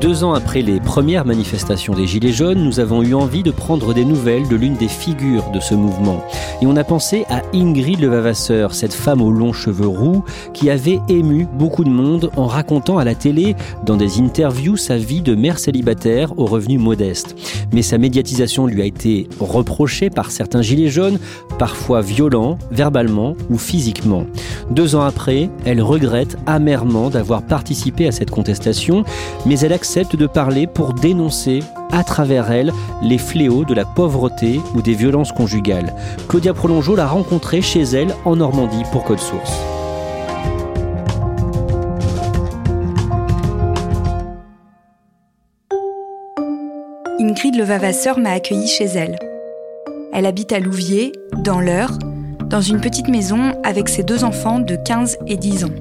Deux ans après les premières manifestations des Gilets jaunes, nous avons eu envie de prendre des nouvelles de l'une des figures de ce mouvement. Et on a pensé à Ingrid Levavasseur, cette femme aux longs cheveux roux qui avait ému beaucoup de monde en racontant à la télé, dans des interviews, sa vie de mère célibataire aux revenus modestes. Mais sa médiatisation lui a été reprochée par certains Gilets jaunes, parfois violents, verbalement ou physiquement. Deux ans après, elle regrette amèrement d'avoir participé à cette contestation, mais elle accepte de parler pour dénoncer à travers elle les fléaux de la pauvreté ou des violences conjugales. Claudia Prolongeau l'a rencontrée chez elle en Normandie pour Code Source. Ingrid Levavasseur m'a accueillie chez elle. Elle habite à Louviers, dans l'Eure, dans une petite maison avec ses deux enfants de 15 et 10 ans.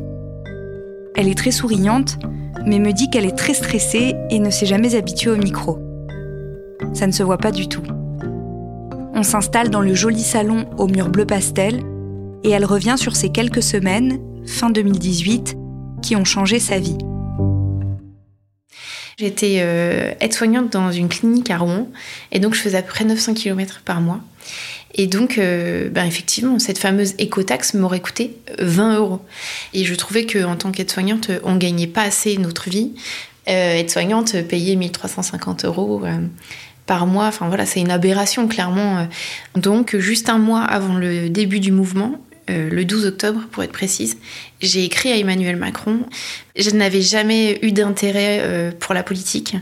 Elle est très souriante, mais me dit qu'elle est très stressée et ne s'est jamais habituée au micro. Ça ne se voit pas du tout. On s'installe dans le joli salon au mur bleu pastel et elle revient sur ces quelques semaines, fin 2018, qui ont changé sa vie. J'étais euh, aide-soignante dans une clinique à Rouen et donc je faisais à peu près 900 km par mois. Et donc, euh, ben effectivement, cette fameuse écotaxe m'aurait coûté 20 euros. Et je trouvais qu'en tant qu'aide-soignante, on gagnait pas assez notre vie. Euh, aide-soignante, payer 1350 euros euh, par mois, enfin voilà, c'est une aberration clairement. Donc, juste un mois avant le début du mouvement, euh, le 12 octobre pour être précise, j'ai écrit à Emmanuel Macron. Je n'avais jamais eu d'intérêt euh, pour la politique.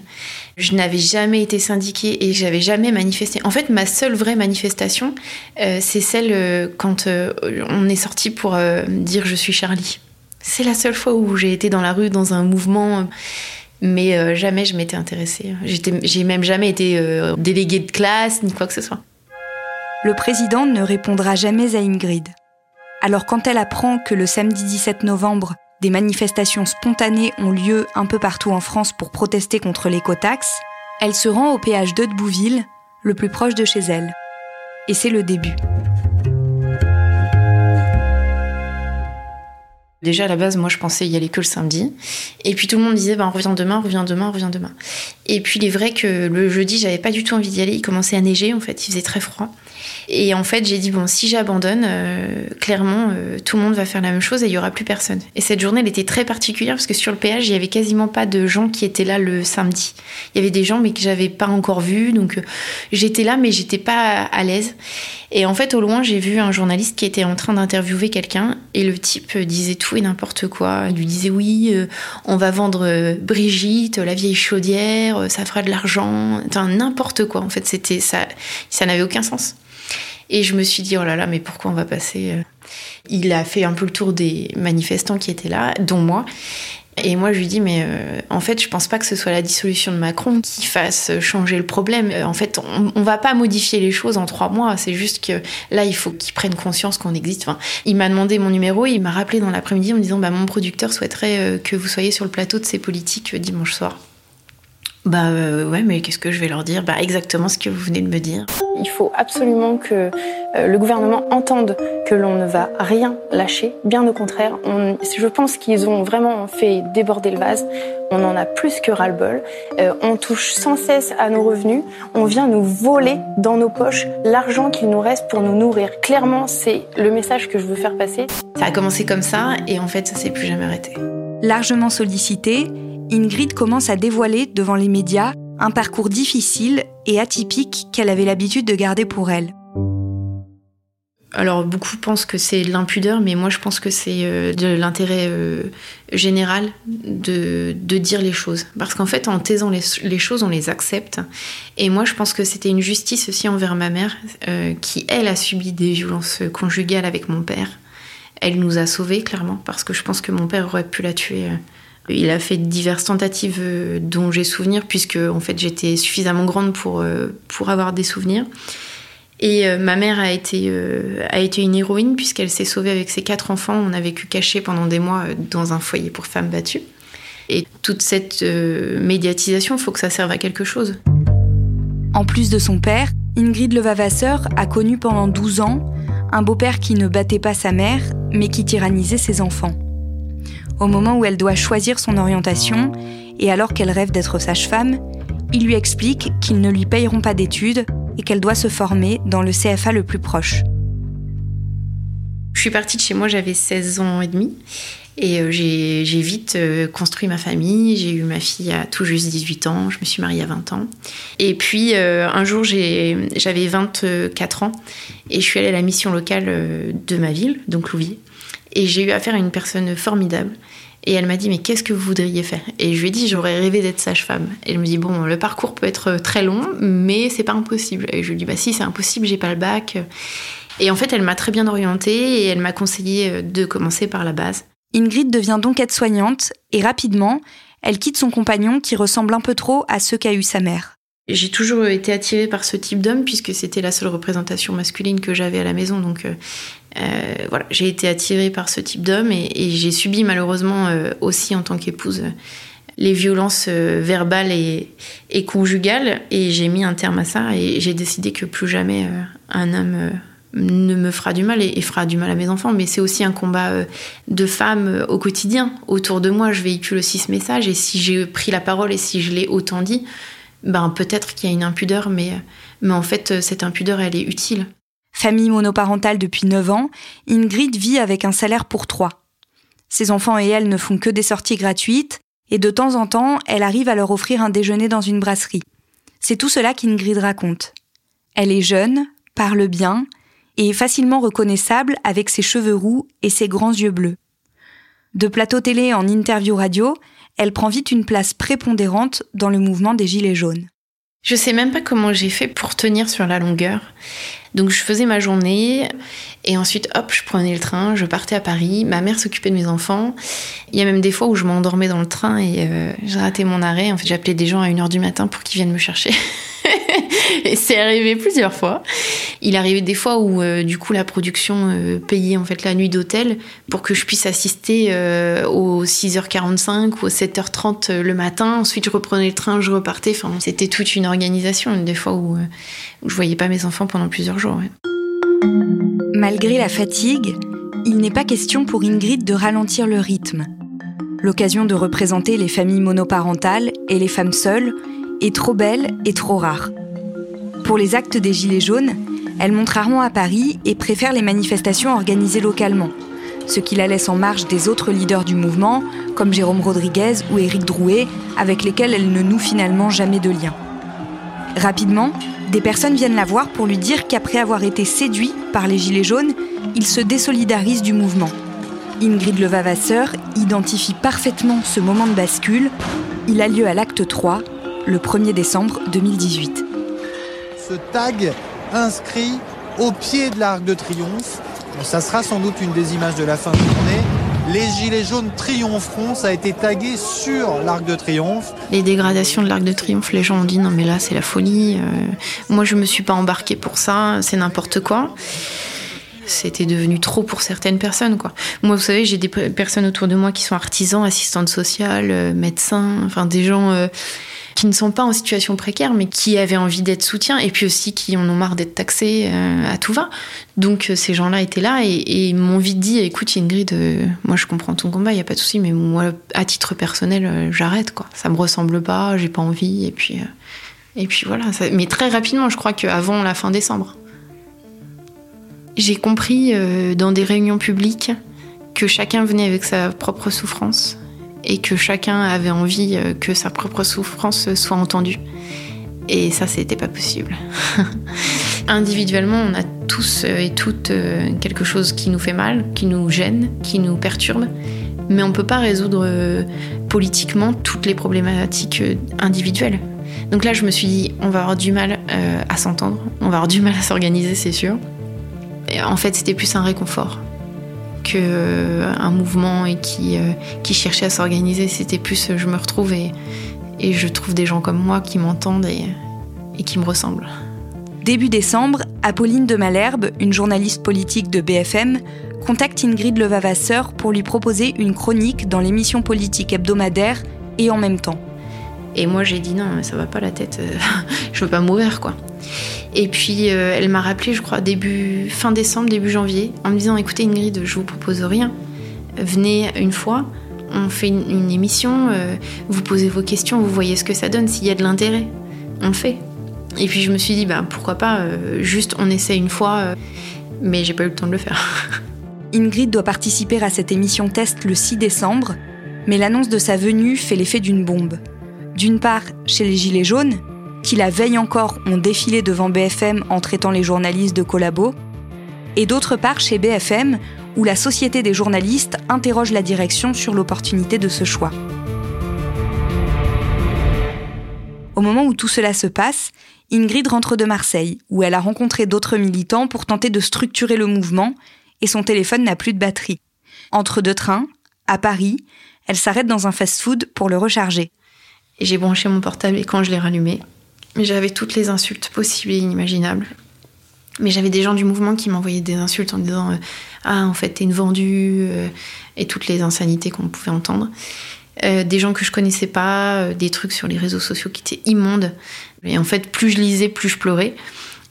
Je n'avais jamais été syndiquée et j'avais jamais manifesté. En fait, ma seule vraie manifestation, euh, c'est celle quand on est sorti pour dire je suis Charlie. C'est la seule fois où j'ai été dans la rue dans un mouvement mais jamais je m'étais intéressée. J'ai même jamais été déléguée de classe ni quoi que ce soit. Le président ne répondra jamais à Ingrid. Alors quand elle apprend que le samedi 17 novembre, des manifestations spontanées ont lieu un peu partout en France pour protester contre l'écotaxe, elle se rend au péage de Bouville, le plus proche de chez elle. Et c'est le début. Déjà à la base, moi je pensais y aller que le samedi. Et puis tout le monde disait, ben, on demain, on revient demain, on revient demain. Et puis il est vrai que le jeudi, j'avais pas du tout envie d'y aller. Il commençait à neiger en fait, il faisait très froid. Et en fait, j'ai dit, bon, si j'abandonne, euh, clairement, euh, tout le monde va faire la même chose et il y aura plus personne. Et cette journée, elle était très particulière parce que sur le péage, il y avait quasiment pas de gens qui étaient là le samedi. Il y avait des gens, mais que j'avais pas encore vus. Donc, euh, j'étais là, mais j'étais pas à l'aise. Et en fait, au loin, j'ai vu un journaliste qui était en train d'interviewer quelqu'un et le type disait tout et n'importe quoi. Il lui disait, oui, on va vendre Brigitte, la vieille chaudière, ça fera de l'argent. Enfin, n'importe quoi. En fait, c'était ça, ça n'avait aucun sens. Et je me suis dit, oh là là, mais pourquoi on va passer euh Il a fait un peu le tour des manifestants qui étaient là, dont moi. Et moi, je lui dis, mais euh, en fait, je pense pas que ce soit la dissolution de Macron qui fasse changer le problème. Euh, en fait, on, on, va pas modifier les choses en trois mois. C'est juste que là, il faut qu'il prenne conscience qu'on existe. Enfin, il m'a demandé mon numéro, il m'a rappelé dans l'après-midi en me disant, bah, mon producteur souhaiterait que vous soyez sur le plateau de ces politiques dimanche soir. Bah euh, ouais, mais qu'est-ce que je vais leur dire? Bah exactement ce que vous venez de me dire. Il faut absolument que euh, le gouvernement entende que l'on ne va rien lâcher. Bien au contraire, on, je pense qu'ils ont vraiment fait déborder le vase. On en a plus que ras-le-bol. Euh, on touche sans cesse à nos revenus. On vient nous voler dans nos poches l'argent qu'il nous reste pour nous nourrir. Clairement, c'est le message que je veux faire passer. Ça a commencé comme ça et en fait, ça s'est plus jamais arrêté. Largement sollicitée, Ingrid commence à dévoiler devant les médias un parcours difficile et atypique qu'elle avait l'habitude de garder pour elle. Alors beaucoup pensent que c'est l'impudeur, mais moi je pense que c'est euh, de l'intérêt euh, général de, dire les choses. Parce qu'en fait en taisant les, choses, on les accepte. Et moi je pense que c'était une justice aussi envers ma mère, euh, qui elle a subi des violences conjugales avec mon père. Elle nous a sauvés clairement, parce que je pense que mon père aurait pu la tuer il a fait diverses tentatives euh, dont j'ai souvenir, puisque en fait j'étais suffisamment grande pour, euh, avoir des souvenirs. Et euh, ma mère a été, a été une héroïne, puisqu'elle s'est sauvée avec ses quatre enfants. On a vécu cachés pendant des mois dans un foyer pour femmes battues. Et toute cette médiatisation, il faut que ça serve à quelque chose. En plus de son père, Ingrid Levavasseur a connu pendant 12 ans un beau-père qui ne battait pas sa mère, mais qui tyrannisait ses enfants au moment où elle doit choisir son orientation, et alors qu'elle rêve d'être sage-femme, il lui explique qu'ils ne lui payeront pas d'études et qu'elle doit se former dans le CFA le plus proche. Je suis partie de chez moi, j'avais 16 ans et demi. Et euh, j'ai vite euh, construit ma famille. J'ai eu ma fille à tout juste 18 ans. Je me suis mariée à 20 ans. Et puis, euh, un jour, j'avais 24 ans. Et je suis allée à la mission locale de ma ville, donc Louviers. Et j'ai eu affaire à une personne formidable. Et elle m'a dit, mais qu'est-ce que vous voudriez faire? Et je lui ai dit, j'aurais rêvé d'être sage-femme. Et elle me dit, bon, le parcours peut être très long, mais c'est pas impossible. Et je lui ai dit, bah si, c'est impossible, j'ai pas le bac. Et en fait, elle m'a très bien orientée et elle m'a conseillé de commencer par la base. Ingrid devient donc aide-soignante et rapidement, elle quitte son compagnon qui ressemble un peu trop à ceux qu'a eu sa mère. J'ai toujours été attirée par ce type d'homme puisque c'était la seule représentation masculine que j'avais à la maison. Donc euh, euh, voilà, j'ai été attirée par ce type d'homme et, j'ai subi malheureusement euh, aussi en tant qu'épouse les violences verbales et, et, conjugales et j'ai mis un terme à ça et j'ai décidé que plus jamais un homme ne me fera du mal et, fera du mal à mes enfants, mais c'est aussi un combat de femmes au quotidien. Autour de moi, je véhicule aussi ce message et si j'ai pris la parole et si je l'ai autant dit, ben peut-être qu'il y a une impudeur, mais, mais en fait, cette impudeur, elle est utile. Famille monoparentale depuis 9 ans, Ingrid vit avec un salaire pour trois. Ses enfants et elle ne font que des sorties gratuites, et de temps en temps, elle arrive à leur offrir un déjeuner dans une brasserie. C'est tout cela qu'Ingrid raconte. Elle est jeune, parle bien, et est facilement reconnaissable avec ses cheveux roux et ses grands yeux bleus. De plateau télé en interview radio, elle prend vite une place prépondérante dans le mouvement des Gilets jaunes. Je sais même pas comment j'ai fait pour tenir sur la longueur. Donc je faisais ma journée et ensuite hop, je prenais le train, je partais à Paris. Ma mère s'occupait de mes enfants. Il y a même des fois où je m'endormais dans le train et euh, ratais mon arrêt. En fait, j'appelais des gens à 1h du matin pour qu'ils viennent me chercher. et c'est arrivé plusieurs fois. Il arrivait des fois où euh, du coup la production euh, payait en fait la nuit d'hôtel pour que je puisse assister euh, aux 6h45 ou aux 7h30 le matin. Ensuite je reprenais le train, je repartais. Enfin c'était toute une organisation. Des fois où, où je voyais pas mes enfants pendant plusieurs jours. Malgré la fatigue, il n'est pas question pour Ingrid de ralentir le rythme. L'occasion de représenter les familles monoparentales et les femmes seules est trop belle et trop rare. Pour les actes des Gilets jaunes, elle monte rarement à Paris et préfère les manifestations organisées localement, ce qui la laisse en marge des autres leaders du mouvement, comme Jérôme Rodriguez ou Éric Drouet, avec lesquels elle ne noue finalement jamais de lien. Rapidement, des personnes viennent la voir pour lui dire qu'après avoir été séduit par les Gilets jaunes, il se désolidarise du mouvement. Ingrid Levavasseur identifie parfaitement ce moment de bascule. Il a lieu à l'acte 3, le 1er décembre 2018 ce inscrit au pied de l'Arc de Triomphe. ça sera sans doute une des images de la fin de journée. Les gilets jaunes triompheront, ça a été tagué sur l'Arc de Triomphe. Les dégradations de l'Arc de Triomphe, les gens ont dit non mais là c'est la folie. Euh, moi je me suis pas embarqué pour ça, c'est n'importe quoi. C'était devenu trop pour certaines personnes quoi. Moi vous savez j'ai des personnes autour de moi qui sont artisans, assistantes sociales, euh, médecins, enfin des gens. Euh, qui ne sont pas en situation précaire, mais qui avaient envie d'être soutien, et puis aussi qui en ont marre d'être taxés euh, à tout va. Donc euh, ces gens-là étaient là et, m'ont vite dit, écoute Ingrid, euh, moi je comprends ton combat, il y a pas de souci, mais moi à titre personnel, j'arrête quoi. Ça me ressemble pas, j'ai pas envie, et puis et puis voilà. mais très rapidement, je crois qu'avant la fin décembre. J'ai compris dans des réunions publiques que chacun venait avec sa propre souffrance et que chacun avait envie euh, que sa propre souffrance soit entendue. Et ça, c'était pas possible. Individuellement, on a tous euh, et toutes euh, quelque chose qui nous fait mal, qui nous gêne, qui nous perturbe, mais on peut pas résoudre politiquement toutes les problématiques individuelles. Donc là, je me suis dit, on va avoir du mal à s'entendre, on va avoir du mal à s'organiser, c'est sûr. Et en fait, c'était plus un réconfort qu'un euh, mouvement et qui, euh, qui cherchait à s'organiser. C'était plus euh, je me retrouve et, et, je trouve des gens comme moi qui m'entendent et, et qui me ressemblent. Début décembre, Apolline de Malherbe, une journaliste politique de BFM, contacte Ingrid Levavasseur pour lui proposer une chronique dans l'émission politique hebdomadaire et en même temps. Et moi j'ai dit non, ça va pas la tête, je veux pas mourir quoi. Et puis euh, elle m'a rappelé, je crois, début fin décembre, début janvier, en me disant écoutez Ingrid, je vous propose rien. Venez une fois, on fait une, émission, euh, vous posez vos questions, vous voyez ce que ça donne, s'il y a de l'intérêt, on le fait. Et puis je me suis dit bah pourquoi pas, euh, juste on essaie une fois, mais j'ai pas eu le temps de le faire. Ingrid doit participer à cette émission test le 6 décembre, mais l'annonce de sa venue fait l'effet d'une bombe. D'une part, chez les Gilets jaunes, qui la veille encore ont défilé devant BFM en traitant les journalistes de collabos, et d'autre part chez BFM, où la Société des journalistes interroge la direction sur l'opportunité de ce choix. Au moment où tout cela se passe, Ingrid rentre de Marseille, où elle a rencontré d'autres militants pour tenter de structurer le mouvement, et son téléphone n'a plus de batterie. Entre deux trains, à Paris, elle s'arrête dans un fast-food pour le recharger. J'ai branché mon portable et quand je l'ai rallumé, j'avais toutes les insultes possibles et inimaginables. Mais j'avais des gens du mouvement qui m'envoyaient des insultes en disant euh, Ah, en fait, t'es une vendue, euh, et toutes les insanités qu'on pouvait entendre. Euh, des gens que je connaissais pas, des trucs sur les réseaux sociaux qui étaient immondes. Et en fait, plus je lisais, plus je pleurais.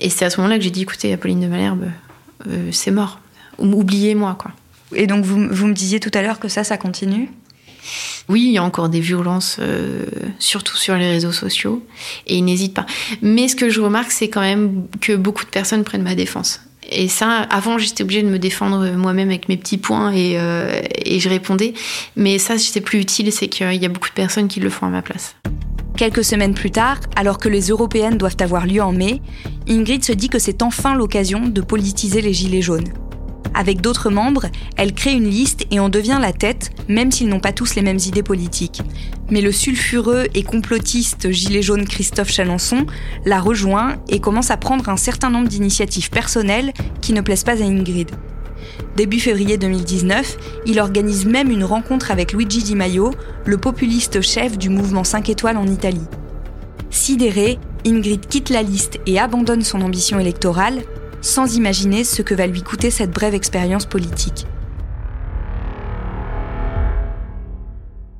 Et c'est à ce moment-là que j'ai dit Écoutez, Apolline de Malherbe, c'est mort. Oubliez-moi, quoi. Et donc, vous, vous me disiez tout à l'heure que ça, ça continue? Oui, il y a encore des violences, euh, surtout sur les réseaux sociaux, et ils n'hésitent pas. Mais ce que je remarque, c'est quand même que beaucoup de personnes prennent ma défense. Et ça, avant, j'étais obligée de me défendre moi-même avec mes petits points et, euh, et je répondais. Mais ça, c'était plus utile, c'est qu'il y a beaucoup de personnes qui le font à ma place. Quelques semaines plus tard, alors que les européennes doivent avoir lieu en mai, Ingrid se dit que c'est enfin l'occasion de politiser les gilets jaunes. Avec d'autres membres, elle crée une liste et en devient la tête, même s'ils n'ont pas tous les mêmes idées politiques. Mais le sulfureux et complotiste gilet jaune Christophe Chalençon la rejoint et commence à prendre un certain nombre d'initiatives personnelles qui ne plaisent pas à Ingrid. Début février 2019, il organise même une rencontre avec Luigi Di Maio, le populiste chef du mouvement 5 étoiles en Italie. Sidérée, Ingrid quitte la liste et abandonne son ambition électorale, sans imaginer ce que va lui coûter cette brève expérience politique.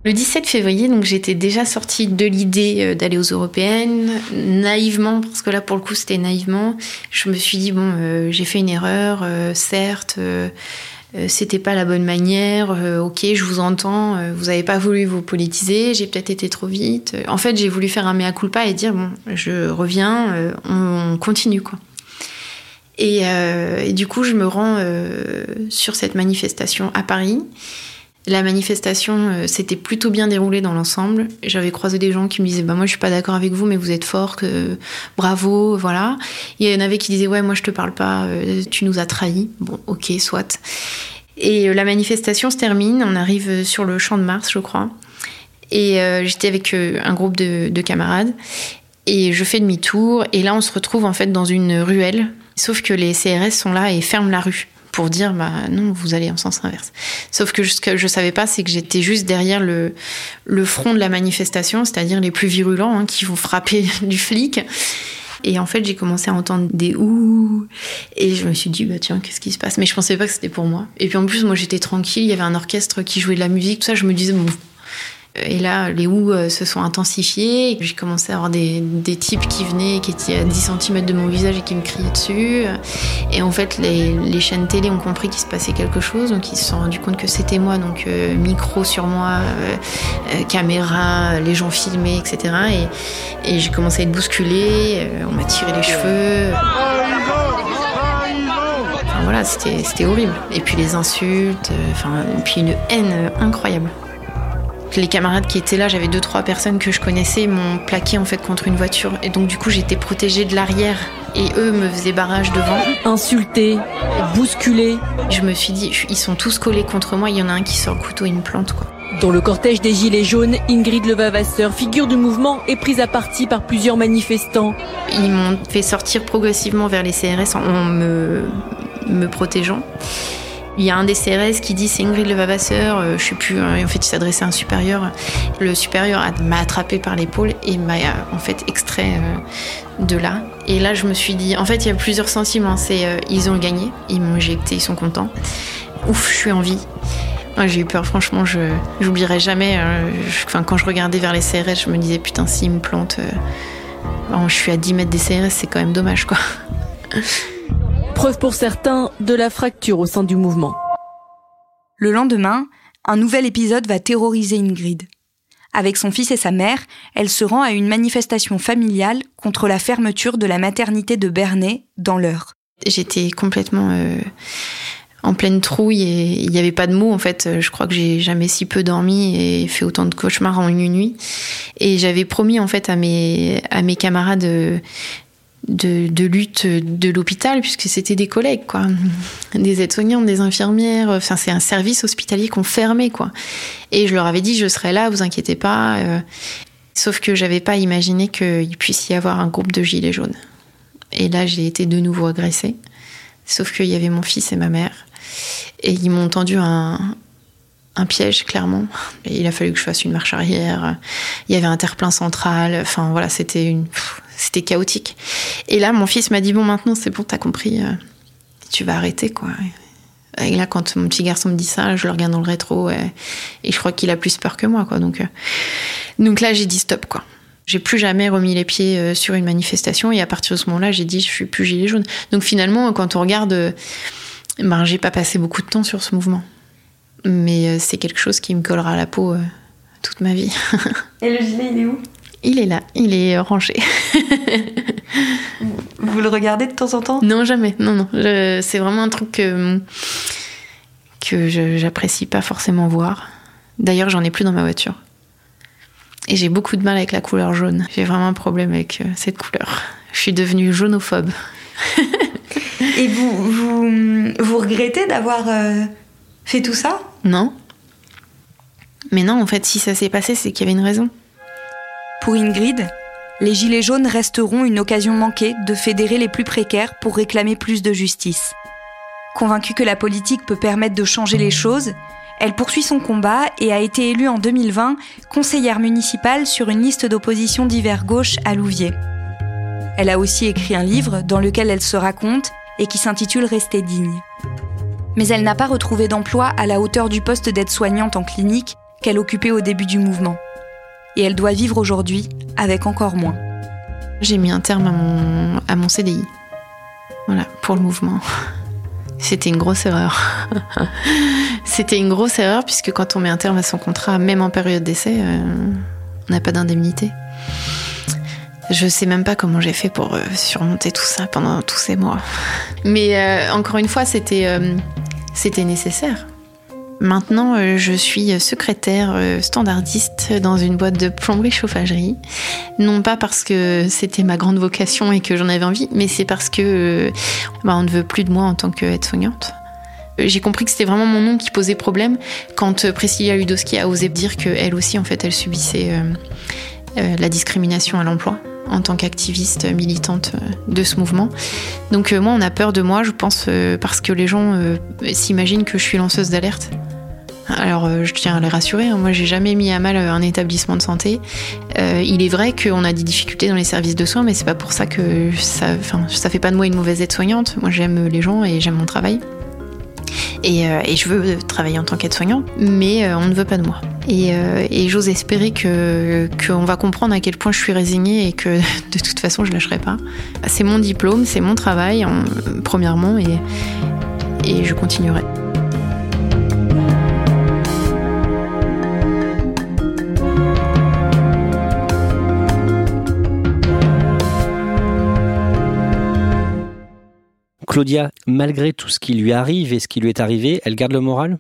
Le 17 février, donc j'étais déjà sortie de l'idée euh, d'aller aux européennes, naïvement, parce que là pour le coup c'était naïvement. Je me suis dit bon, euh, j'ai fait une erreur, euh, certes, c'était pas la bonne manière. ok, je vous entends. vous avez pas voulu vous politiser, j'ai peut-être été trop vite. En fait, j'ai voulu faire un mea culpa et dire bon, je reviens, on continue quoi. Euh, et, du coup, je me rends euh, sur cette manifestation à Paris. La manifestation euh, s'était plutôt bien déroulée dans l'ensemble. J'avais croisé des gens qui me disaient bah moi je suis pas d'accord avec vous mais vous êtes fort bravo voilà. Il y en avait qui disaient ouais moi je te parle pas tu nous as trahis. Bon OK soit. Et la manifestation se termine, on arrive sur le champ de Mars je crois. Et j'étais avec un groupe de, de camarades et je fais demi-tour et là on se retrouve en fait dans une ruelle Sauf que les CRS sont là et ferment la rue pour dire bah non, vous allez en sens inverse. Sauf que ce que je savais pas, c'est que j'étais juste derrière le, le front de la manifestation, c'est-à-dire les plus virulents hein, qui vont frapper du flic. Et en fait, j'ai commencé à entendre des ouh. Et je me suis dit, bah tiens, qu'est-ce qui se passe? Mais je pensais pas que c'était pour moi. Et puis en plus, moi j'étais tranquille, il y avait un orchestre qui jouait de la musique, tout ça. Je me disais, bon. Et là, les houes euh, se sont intensifiées. J'ai commencé à avoir des, des, types qui venaient, qui étaient à 10 cm de mon visage et qui me criaient dessus. Et en fait, les, les chaînes télé ont compris qu'il se passait quelque chose. Donc, ils se sont rendus compte que c'était moi. Donc, euh, micro sur moi, euh, caméra, les gens filmaient, etc. Et, et j'ai commencé à être bousculée. On m'a tiré les cheveux. Enfin, voilà, c'était horrible. Et puis les insultes, enfin, et puis une haine incroyable les camarades qui étaient là, j'avais deux trois personnes que je connaissais, m'ont plaqué en fait contre une voiture et donc du coup j'étais protégée de l'arrière et eux me faisaient barrage devant. Insultés, bousculés. Je me suis dit, ils sont tous collés contre moi. Il y en a un qui sort le couteau et une plante quoi. Dans le cortège des Gilets jaunes, Ingrid Levavasseur, figure du mouvement, est prise à partie par plusieurs manifestants. Ils m'ont fait sortir progressivement vers les CRS en me, me protégeant. Il y a un des CRS qui dit c'est Ingrid Levavasseur, euh, je sais plus, euh, en fait il s'adressait à un supérieur. Le supérieur m'a attrapé par l'épaule et m'a en fait extrait euh, de là. Et là je me suis dit, en fait il y a plusieurs sentiments, c'est euh, ils ont gagné, ils m'ont éjecté, ils sont contents. Ouf, je suis en vie. J'ai eu peur, franchement, je j'oublierai jamais. euh, enfin, quand je regardais vers les CRS, je me disais putain s'ils me plantent, euh, je suis à 10 mètres des CRS, c'est quand même dommage quoi. Preuve pour certains de la fracture au sein du mouvement. Le lendemain, un nouvel épisode va terroriser Ingrid. Avec son fils et sa mère, elle se rend à une manifestation familiale contre la fermeture de la maternité de Bernay dans l'Eure. J'étais complètement euh, en pleine trouille et il n'y avait pas de mots en fait. Je crois que j'ai jamais si peu dormi et fait autant de cauchemars en une nuit. Et j'avais promis en fait à mes à mes camarades euh, de, lutte de l'hôpital puisque c'était des collègues quoi, des aides-soignantes, des infirmières. Enfin c'est un service hospitalier qu'on fermait quoi. Et je leur avais dit je serai là, vous inquiétez pas. euh. Sauf que j'avais pas imaginé qu'il puisse y avoir un groupe de gilets jaunes. Et là, j'ai été de nouveau agressée. Sauf qu'il y avait mon fils et ma mère. Et ils m'ont tendu un, un piège, clairement. Il a fallu que je fasse une marche arrière. Il y avait un terre-plein central. Enfin, voilà, c'était une, c'était chaotique. Et là, mon fils m'a dit Bon, maintenant, c'est bon, t'as compris. euh, Tu vas arrêter, quoi. Et là, quand mon petit garçon me dit ça, je le regarde dans le rétro. Et, je crois qu'il a plus peur que moi, quoi. Donc, euh, donc là, j'ai dit stop, quoi. J'ai plus jamais remis les pieds euh, sur une manifestation et à partir de ce moment-là, j'ai dit je suis plus gilet jaune. Donc finalement, quand on regarde, ben j'ai pas passé beaucoup de temps sur ce mouvement, mais c'est quelque chose qui me collera à la peau toute ma vie. Et le gilet, il est où? Il est là, il est euh, rangé. Vous le regardez de temps en temps? Non jamais, non non, Je- c'est vraiment un truc que que j'apprécie pas forcément voir. D'ailleurs, j'en ai plus dans ma voiture. Et j'ai beaucoup de mal avec la couleur jaune. J'ai vraiment un problème avec euh, cette couleur. Je suis devenue jaunophobe. Et vous, vous, vous regrettez d'avoir euh, fait tout ça? Non. Mais non, en fait, si ça s'est passé, c'est qu'il y avait une raison. Pour Ingrid, les Gilets jaunes resteront une occasion manquée de fédérer les plus précaires pour réclamer plus de justice. Convaincue que la politique peut permettre de changer les choses, elle poursuit son combat et a été élue en 2020 conseillère municipale sur une liste d'opposition d'hiver gauche à Louviers. Elle a aussi écrit un livre dans lequel elle se raconte et qui s'intitule Rester digne. Mais elle n'a pas retrouvé d'emploi à la hauteur du poste d'aide-soignante en clinique qu'elle occupait au début du mouvement. Et elle doit vivre aujourd'hui avec encore moins. J'ai mis un terme à mon, à mon CDI. Voilà, pour le mouvement. C'était une grosse erreur. C'était une grosse erreur puisque quand on met un terme à son contrat, même en période d'essai, euh, on n'a pas d'indemnité. Je sais même pas comment j'ai fait pour euh, surmonter tout ça pendant tous ces mois. Mais euh, encore une fois, c'était c'était nécessaire. Maintenant, euh, je suis secrétaire euh, standardiste dans une boîte de plomberie chauffagerie. Non pas parce que c'était ma grande vocation et que j'en avais envie, mais c'est parce que euh, bah, on ne veut plus de moi en tant qu'aide-soignante. J'ai compris que c'était vraiment mon nom qui posait problème quand Priscilla Ludowski a osé dire qu'elle aussi, en fait, elle subissait la discrimination à l'emploi en tant qu'activiste militante de ce mouvement. Donc moi, on a peur de moi, je pense, parce que les gens s'imaginent que je suis lanceuse d'alerte. Alors, euh, je tiens à les rassurer, hein, moi j'ai jamais mis à mal euh, un établissement de santé. Euh, il est vrai qu'on a des difficultés dans les services de soins, mais c'est pas pour ça que ça, ça fait pas de moi une mauvaise aide-soignante. Moi j'aime les gens et j'aime mon travail. Et, je veux travailler en tant qu'aide-soignante, mais on ne veut pas de moi. Et, j'ose espérer qu'on va comprendre à quel point je suis résignée et que de toute façon je lâcherai pas. C'est mon diplôme, c'est mon travail, premièrement, et je continuerai. Claudia, malgré tout ce qui lui arrive et ce qui lui est arrivé, elle garde le moral?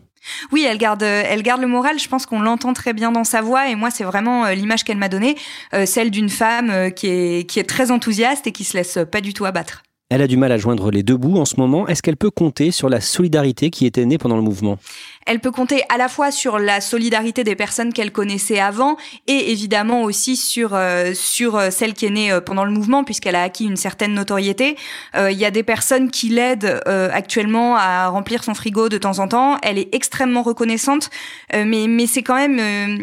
Oui, elle garde, elle garde le moral. Je pense qu'on l'entend très bien dans sa voix. Et moi, c'est vraiment euh, l'image qu'elle m'a donnée, euh, celle d'une femme euh, qui est, qui est très enthousiaste et qui se laisse pas du tout abattre. Elle a du mal à joindre les deux bouts en ce moment. Est-ce qu'elle peut compter sur la solidarité qui était née pendant le mouvement? Elle peut compter à la fois sur la solidarité des personnes qu'elle connaissait avant et évidemment aussi sur euh, sur euh, celle qui est née euh, pendant le mouvement puisqu'elle a acquis une certaine notoriété. Il y a des personnes qui l'aident actuellement à remplir son frigo de temps en temps. Elle est extrêmement reconnaissante, mais mais c'est quand même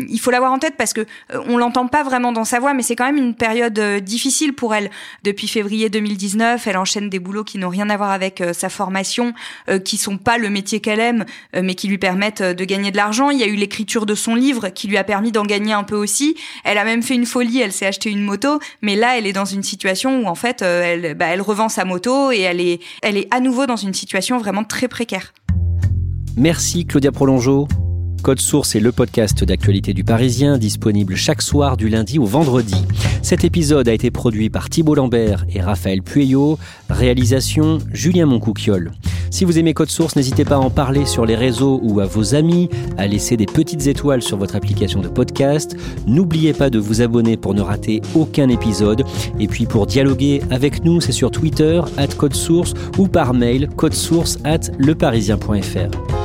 il faut l'avoir en tête parce que on l'entend pas vraiment dans sa voix, mais c'est quand même une période difficile pour elle. Depuis février 2019, elle enchaîne des boulots qui n'ont rien à voir avec euh, sa formation, euh, qui sont pas le métier qu'elle aime, euh, mais qui lui permettent de gagner de l'argent. Il y a eu l'écriture de son livre qui lui a permis d'en gagner un peu aussi. Elle a même fait une folie, elle s'est acheté une moto, mais là elle est dans une situation où en fait elle, bah, elle revend sa moto et elle est, elle est à nouveau dans une situation vraiment très précaire. Merci Claudia Prolongeau. Code Source est le podcast d'actualité du Parisien, disponible chaque soir du lundi au vendredi. Cet épisode a été produit par Thibault Lambert et Raphaël Pueyo, réalisation Julien Moncouquiole. Si vous aimez Code Source, n'hésitez pas à en parler sur les réseaux ou à vos amis, à laisser des petites étoiles sur votre application de podcast. N'oubliez pas de vous abonner pour ne rater aucun épisode. Et puis pour dialoguer avec nous, c'est sur Twitter, at Code Source, ou par mail, codesource at leparisien.fr.